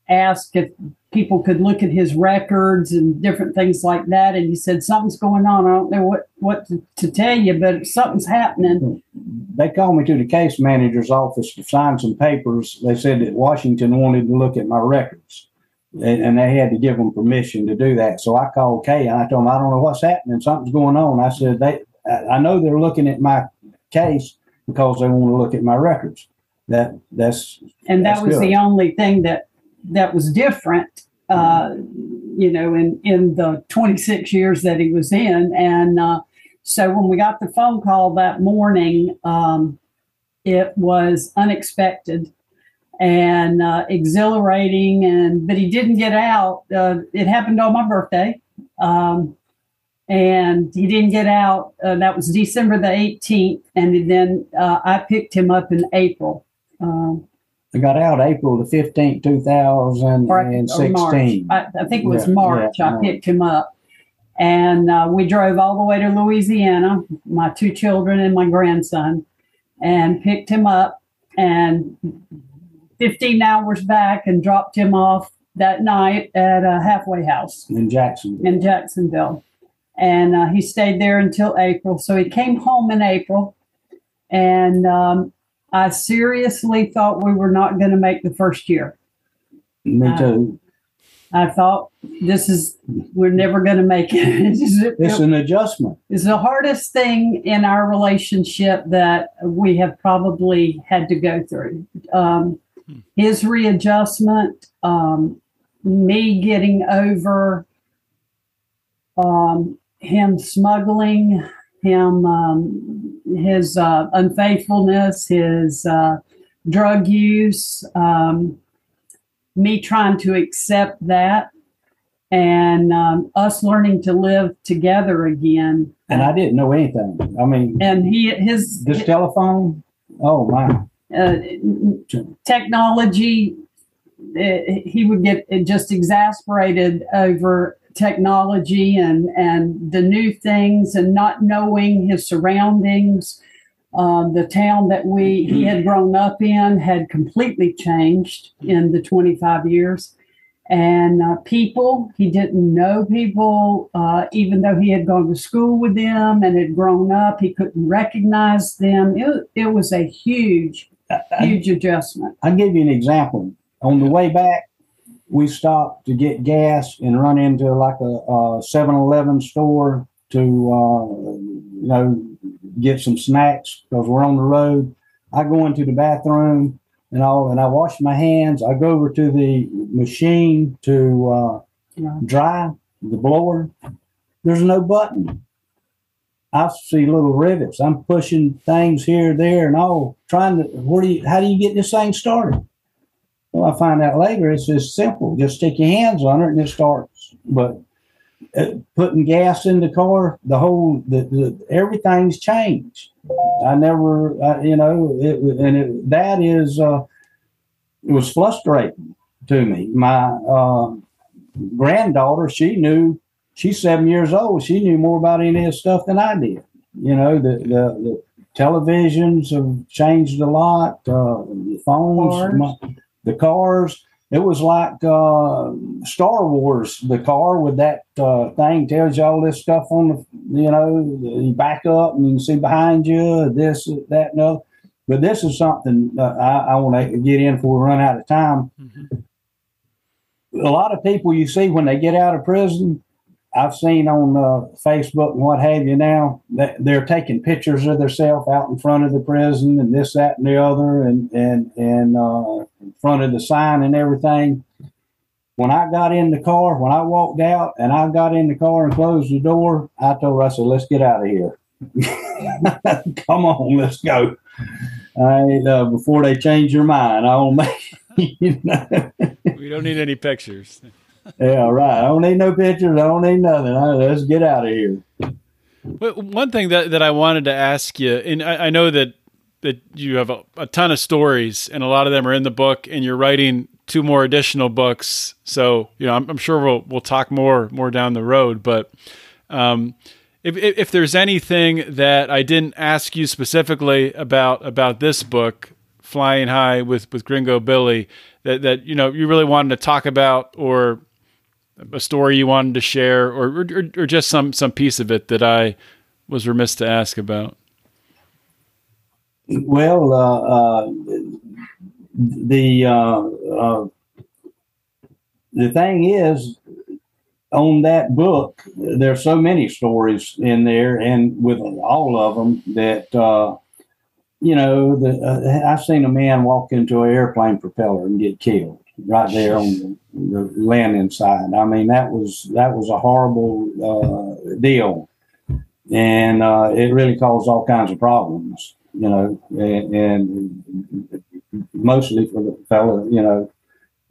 asked if people could look at his records and different things like that, and he said something's going on. I don't know what what to, to tell you, but something's happening. They called me to the case manager's office to sign some papers. They said that Washington wanted to look at my records and they had to give them permission to do that. So I called Kay and I told him, I don't know what's happening. Something's going on. I said, they, I know they're looking at my case because they want to look at my records. That that's and that that's was good. the only thing that that was different. Uh, you know, in in the 26 years that he was in, and uh, so when we got the phone call that morning, um, it was unexpected and uh, exhilarating. And but he didn't get out. Uh, it happened on my birthday, um, and he didn't get out. Uh, that was December the 18th, and then uh, I picked him up in April. Um, I got out April the fifteenth, two thousand or- and or March. sixteen. I, I think it was Yeah, March. yeah, I March. picked him up, and uh, we drove all the way to Louisiana. My two children and my grandson, and picked him up, and 15 hours back, and dropped him off that night at a halfway house in Jacksonville. in Jacksonville. And uh, he stayed there until April. So he came home in April. And um, I seriously thought we were not going to make the first year. Me too. I thought this is we're never going to make it. *laughs* It's It's an adjustment. it's the hardest thing in our relationship that we have probably had to go through. Um, his readjustment, um, me getting over um, him smuggling, him um, his uh, unfaithfulness, his uh, drug use, um, me trying to accept that, and um, us learning to live together again. And I didn't know anything. I mean, and he his this telephone, oh my. Uh, technology uh, he would get just exasperated over technology and and the new things and not knowing his surroundings. Um, the town that we he had grown up in had completely changed in the 25 years. And uh, people he didn't know people uh, even though he had gone to school with them and had grown up he couldn't recognize them. It, it was a huge huge adjustment I'll give you an example. On the way back, we stopped to get gas and run into like a, a 7-Eleven store to, uh, you know, get some snacks because we're on the road. I go into the bathroom and all, and I wash my hands. I go over to the machine to uh, dry the blower. There's no button. I see little rivets. I'm pushing things here, there, and all, trying to. Where do you? How do you get this thing started? Well, I find out later it's just simple. Just stick your hands on it and it starts. But uh, putting gas in the car, the whole, the, the everything's changed. I never, you know, it, and it, that is, uh, it was frustrating to me. My uh, granddaughter, she knew, she's seven years old. She knew more about any of this stuff than I did. You know, the, the, the televisions have changed a lot, uh, the phones, Cars. my, the cars. It was like uh, Star Wars, the car with that uh, thing tells you all this stuff on the, you know, you back up and you can see behind you, this, that, and other. But this is something I, I want to get in before we run out of time. A lot of people you see when they get out of prison, I've seen on uh, Facebook and what have you now that they're taking pictures of themselves out in front of the prison and this, that, and the other, and and and uh, in front of the sign and everything. When I got in the car, when I walked out and I got in the car and closed the door, I told Russell, "Let's get out of here. *laughs* Come on, let's go." I uh, before they change your mind, I don't make *laughs* you know. We don't need any pictures. Yeah, right. I don't need no pictures. I don't need nothing. I, let's get out of here. But one thing that, that I wanted to ask you, and I, I know that that you have a, a ton of stories, and a lot of them are in the book, and you're writing two more additional books. So you know, I'm, I'm sure we'll we'll talk more more down the road. But um, if, if if there's anything that I didn't ask you specifically about about this book, Flying High with with Gringo Billy, that that you know you really wanted to talk about, or a story you wanted to share, or or, or just some some piece of it that I was remiss to ask about. Well, uh, uh, the uh, uh, the thing is, on that book, there's so many stories in there, and with all of them that uh, you know, the, uh, I've seen a man walk into an airplane propeller and get killed right there on the, the landing side. I mean, that was that was a horrible uh, deal, and uh, it really caused all kinds of problems. You know, and, and mostly for the fella, you know,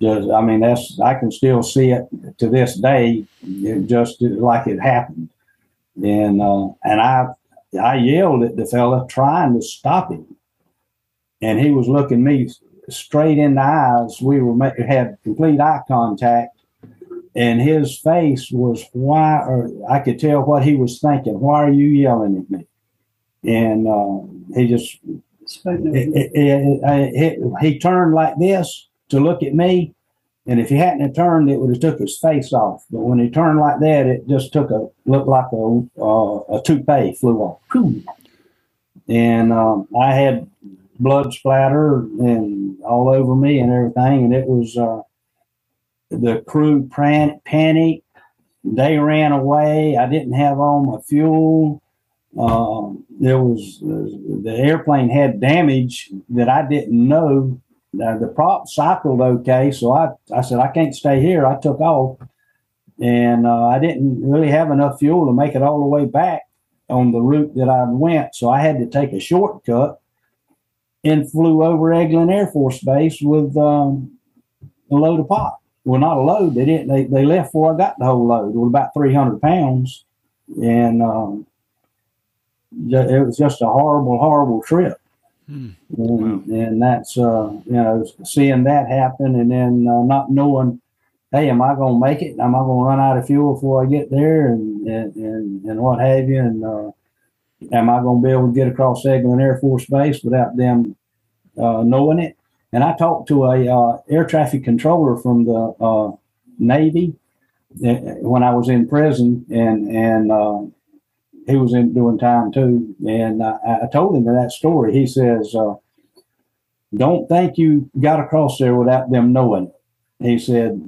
just I mean, that's I can still see it to this day, just like it happened, and uh, and I I yelled at the fella trying to stop him, and he was looking me straight in the eyes. We were ma- had complete eye contact, and his face was why. Or I could tell what he was thinking. Why are you yelling at me? And uh, he just it, it, it, he turned like this to look at me, and if he hadn't turned, it would have took his face off. But when he turned like that, it just took a looked like a uh, a toupee flew off. And um, I had blood splatter and all over me and everything, and it was uh, the crew pran- panicked. They ran away. I didn't have all my fuel. Um, there was uh, the airplane had damage that I didn't know. The prop cycled okay, so I, I said I can't stay here. I took off, and uh, I didn't really have enough fuel to make it all the way back on the route that I went. So I had to take a shortcut and flew over Eglin Air Force Base with um, a load of pot. Well, not a load. They didn't. They, they left before I got the whole load. It was about three hundred pounds, and um, it was just a horrible, horrible trip. Hmm. And, and that's uh, you know seeing that happen, and then uh, not knowing, hey, am I going to make it? Am I going to run out of fuel before I get there, and and and, and what have you? And uh, am I going to be able to get across Eglin Air Force Base without them uh, knowing it? And I talked to a uh, air traffic controller from the uh, Navy uh, when I was in prison, and and uh, he was in doing time too. And I, I told him that story. He says, uh, "Don't think you got across there without them knowing it." He said,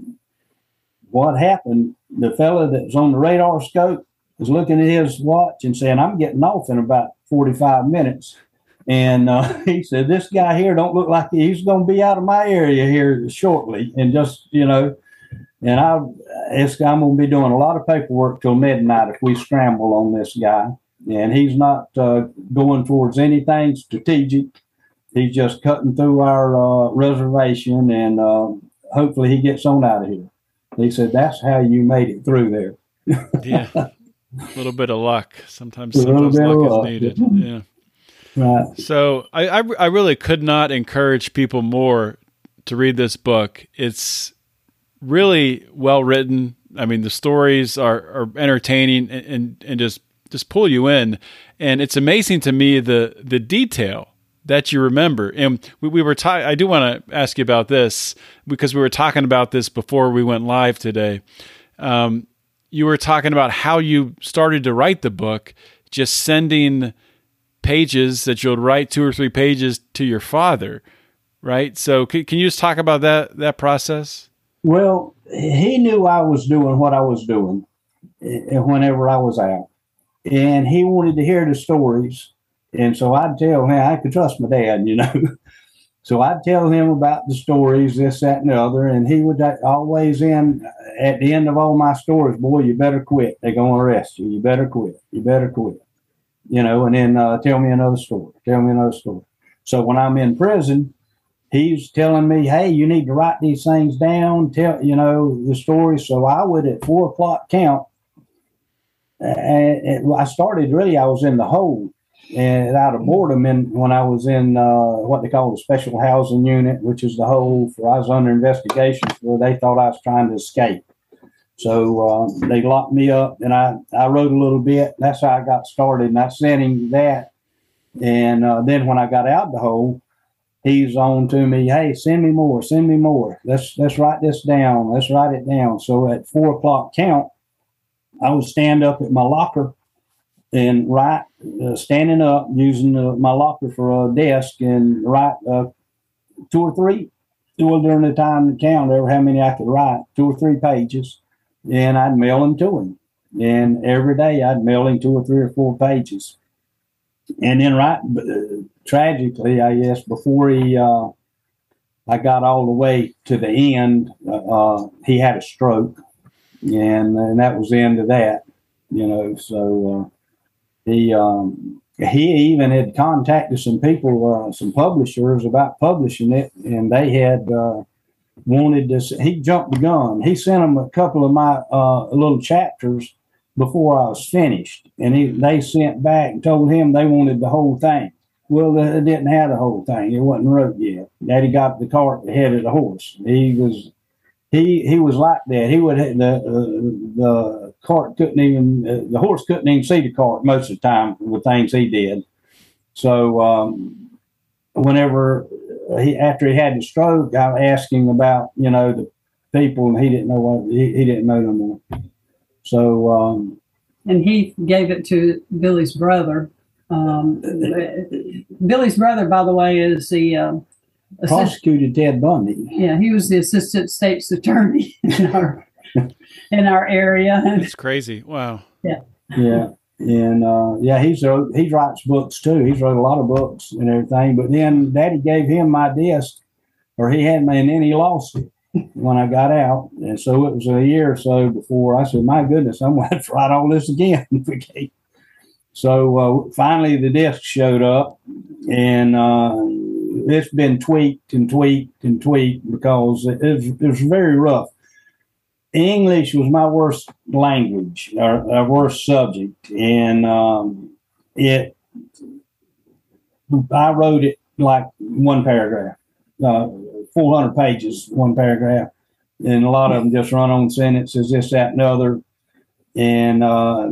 "What happened? The fella that was on the radar scope was looking at his watch and saying, "I'm getting off in about 45 minutes." And uh, *laughs* he said, "This guy here don't look like he's going to be out of my area here shortly." And just you know, and I, it's, I'm going to be doing a lot of paperwork till midnight if we scramble on this guy. And he's not uh, going towards anything strategic. He's just cutting through our uh, reservation, and uh, hopefully he gets on out of here. He said, "That's how you made it through there." yeah, *laughs* a little bit of luck. Sometimes, sometimes luck, luck. is needed. Yeah. Right. So I, I, I really could not encourage people more to read this book. It's really well written. I mean, the stories are, are entertaining and, and, and just just pull you in. And it's amazing to me the the detail that you remember. And we, we were ta- I do want to ask you about this because we were talking about this before we went live today. Um, you were talking about how you started to write the book, just sending pages that you'll write two or three pages to your father, right? So can, can you just talk about that that process? Well, he knew I was doing what I was doing eh, whenever I was out, and he wanted to hear the stories. And so I'd tell him I could trust my dad, you know. *laughs* so I'd tell him about the stories, this, that, and the other, and he would uh, always end at the end of all my stories, boy, you better quit. They're going to arrest you. You better quit. You better quit. You know, and then uh, tell me another story. Tell me another story. So when I'm in prison, he's telling me, "Hey, you need to write these things down. Tell you know the story." So I would at four o'clock count. And I started really. I was in the hole, and out of boredom, and when I was in uh, what they call the special housing unit, which is the hole for I was under investigation where they thought I was trying to escape. So uh, they locked me up, and I I wrote a little bit. That's how I got started, and I sent him that. And uh, then when I got out the hole, he's on to me, hey, send me more, send me more. Let's let's write this down. Let's write it down. So at four o'clock count, I would stand up at my locker and write, uh, standing up using uh, my locker for a desk and write uh, two or three. During the time to count, ever how many I could write, two or three pages, and I'd mail them to him. And every day I'd mail him two or three or four pages. And then, right, uh, tragically, I guess, before he, uh, I got all the way to the end, uh, he had a stroke, and and that was the end of that, you know. So he um, he even had contacted some people, uh, some publishers about publishing it, and they had uh, wanted this. He jumped the gun. He sent them a couple of my uh, little chapters before I was finished, and he, they sent back and told him they wanted the whole thing. Well, they didn't have the whole thing; it wasn't wrote yet. Daddy got the cart ahead of the horse. He was he he was like that. He would the uh, the cart couldn't even uh, the horse couldn't even see the cart most of the time with things he did. So um, whenever he after he had the stroke, I asked him about you know the people, and he didn't know what he, he didn't know no more. So um, and he gave it to Billy's brother. Um, Billy's brother, by the way, is the assistant, prosecuted Ted Bundy. yeah, he was the assistant state's attorney *laughs* in our *laughs* in our area. It's crazy. Wow. Yeah, Yeah. and uh, yeah, he's wrote, he writes books too. He's wrote a lot of books and everything. But then Daddy gave him my disc, or he had me, and then he lost it *laughs* when I got out. And so it was a year or so before I said, "My goodness, I'm *laughs* going to have to write all this again." so uh, finally, the disc showed up, and uh, it's been tweaked and tweaked and tweaked because it was, it was very rough. English was my worst language or, or worst subject, and um, it. I wrote it like one paragraph, uh, four hundred pages, one paragraph, and a lot of them just run on sentences, this, that, and other, and uh,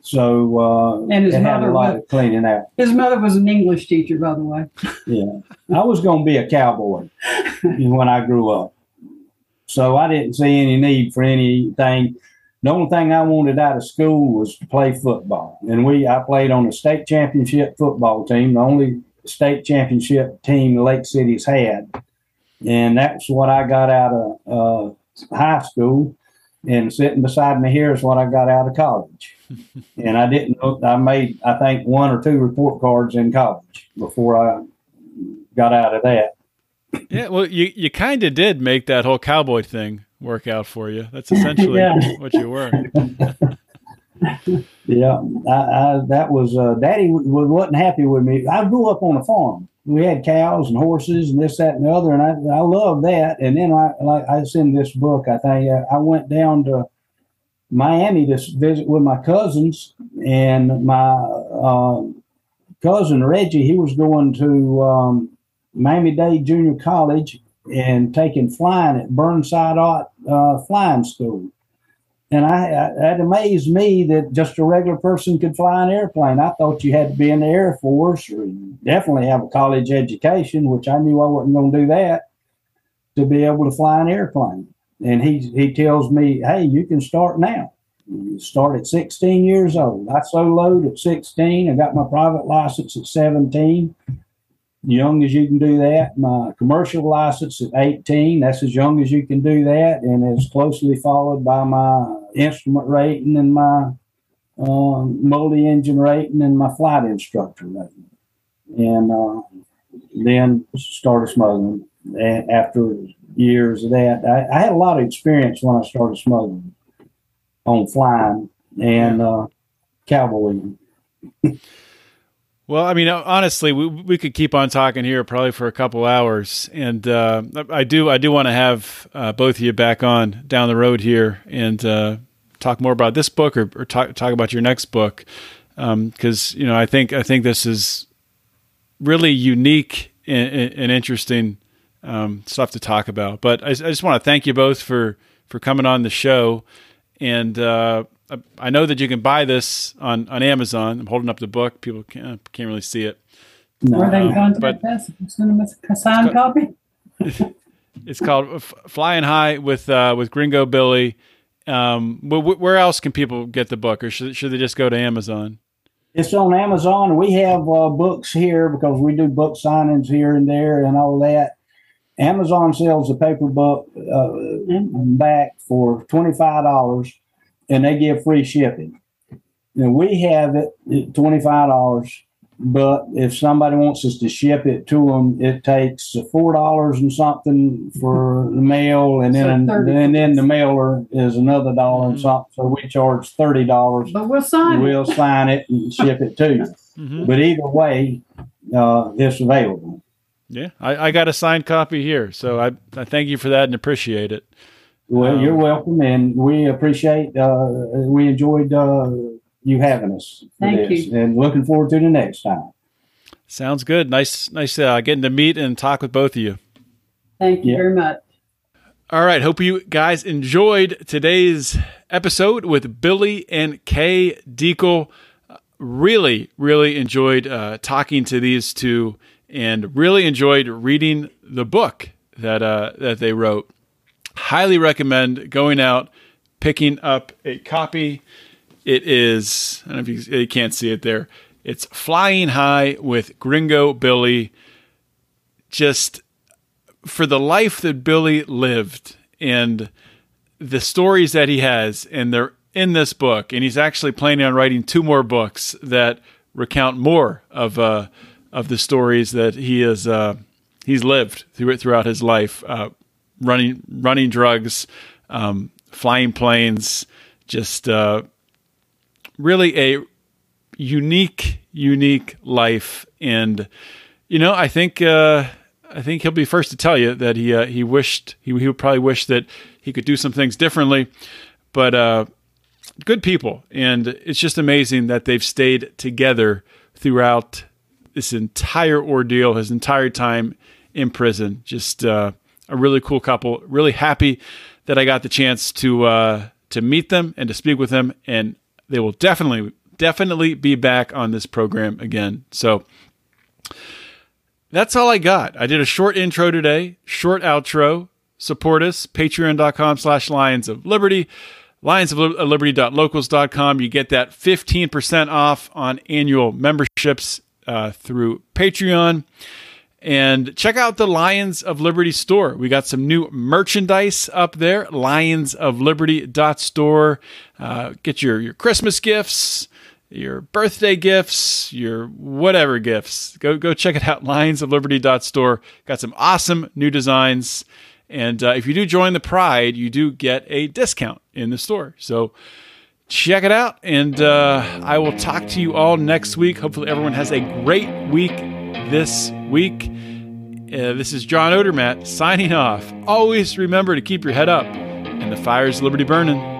so uh, And his mother a lot was- of cleaning out. His mother was an English teacher, by the way. Yeah, I was going to be a cowboy *laughs* when I grew up, so I didn't see any need for anything. The only thing I wanted out of school was to play football, and we I played on the state championship football team, the only state championship team the Lake City's had, and that's what I got out of uh, high school. And sitting beside me here is what I got out of college. *laughs* and I didn't know I made I think one or two report cards in college before I got out of that. Yeah. Well, you you kind of did make that whole cowboy thing work out for you. That's *laughs* essentially Yeah. what you were. *laughs* Yeah, I, I, that was uh, Daddy w- wasn't happy with me. I grew up on a farm. We had cows and horses and this, that, and the other, and I I loved that. And then I like I send this book. I think uh, I went down to Miami to visit with my cousins, and my uh, cousin Reggie, he was going to um, Miami Dade Junior College and taking flying at Burnside uh, Flying School. And I, I, that amazed me that just a regular person could fly an airplane. I thought you had to be in the Air Force or definitely have a college education, which I knew I wasn't going to do that to be able to fly an airplane. And he he tells me, "Hey, you can start now. You start at 16 years old. I soloed at 16. I got my private license at 17." Young as you can do that. My commercial license at 18, that's as young as you can do that, and is closely followed by my instrument rating and my um, multi engine rating and my flight instructor rating. And uh, then started smuggling after years of that. I, I, had a lot of experience when I started smuggling on flying and uh. *laughs* Well, I mean, honestly, we, we could keep on talking here probably for a couple hours, and uh, I do I do want to have uh, both of you back on down the road here and uh, talk more about this book or, or talk talk about your next book. Because um, you know I think I think this is really unique and, and interesting um, stuff to talk about. But I, I just want to thank you both for for coming on the show, and uh, I know that you can buy this on, on Amazon. I'm holding up the book. People can't, can't really see it. No. Where they can contact us? Send them a signed copy. it's called Flying High with uh, with Gringo Billy. Um, where else can people get the book, or should should they just go to Amazon? It's on Amazon. We have uh, books here because we do book signings here and there and all that. Amazon sells the paper book uh, back for twenty five dollars and they give free shipping. And we have it at twenty five dollars, but if somebody wants us to ship it to them, it takes four dollars and something for the mail, and then so and then the mailer is another dollar mm-hmm. and something. So we charge thirty dollars. But we'll sign we'll it. sign it and ship it to you. Mm-hmm. But either way, uh, it's available. Yeah, I, I got a signed copy here, so I I thank you for that and appreciate it. Well, um, you're welcome, and we appreciate. Uh, we enjoyed uh, you having us. Thank this, you, and looking forward to the next time. Sounds good. Nice, nice uh, getting to meet and talk with both of you. Thank you yeah. very much. All right. Hope you guys enjoyed today's episode with Billy and Kay Dekle. Really, really enjoyed uh, talking to these two, and really enjoyed reading the book that uh, that they wrote highly recommend going out, picking up a copy. It is, I don't know if you, you can't see it there. It's Flying High with Gringo Billy. Just for the life that Billy lived and the stories that he has, and they're in this book. And he's actually planning on writing two more books that recount more of uh, of the stories that he has uh, he's lived through, it throughout his life. Uh, running running drugs, um, flying planes, just uh, really a unique unique life. And you know, I think uh, I think he'll be first to tell you that he uh, he wished he he would probably wish that he could do some things differently, but uh, good people, and it's just amazing that they've stayed together throughout this entire ordeal, his entire time in prison. Just uh, a really cool couple. Really happy that I got the chance to uh, to meet them and to speak with them, and they will definitely definitely be back on this program again. So that's all I got. I did a short intro today, short outro. Support us, patreon.com slash lions of liberty, lions of liberty.locals.com. You get that 15% off on annual memberships uh, through Patreon. And check out the Lions of Liberty store. We got some new merchandise up there, lionsofliberty.store. Uh, get your, your Christmas gifts, your birthday gifts, your whatever gifts. Go go check it out, *laughs* lionsofliberty.store. Got some awesome new designs. And uh, if you do join the Pride, you do get a discount in the store. So check it out. And uh, I will talk to you all next week. Hopefully, everyone has a great week this week. Uh, this is John Odermatt signing off. Always remember to keep your head up and the fires liberty burning.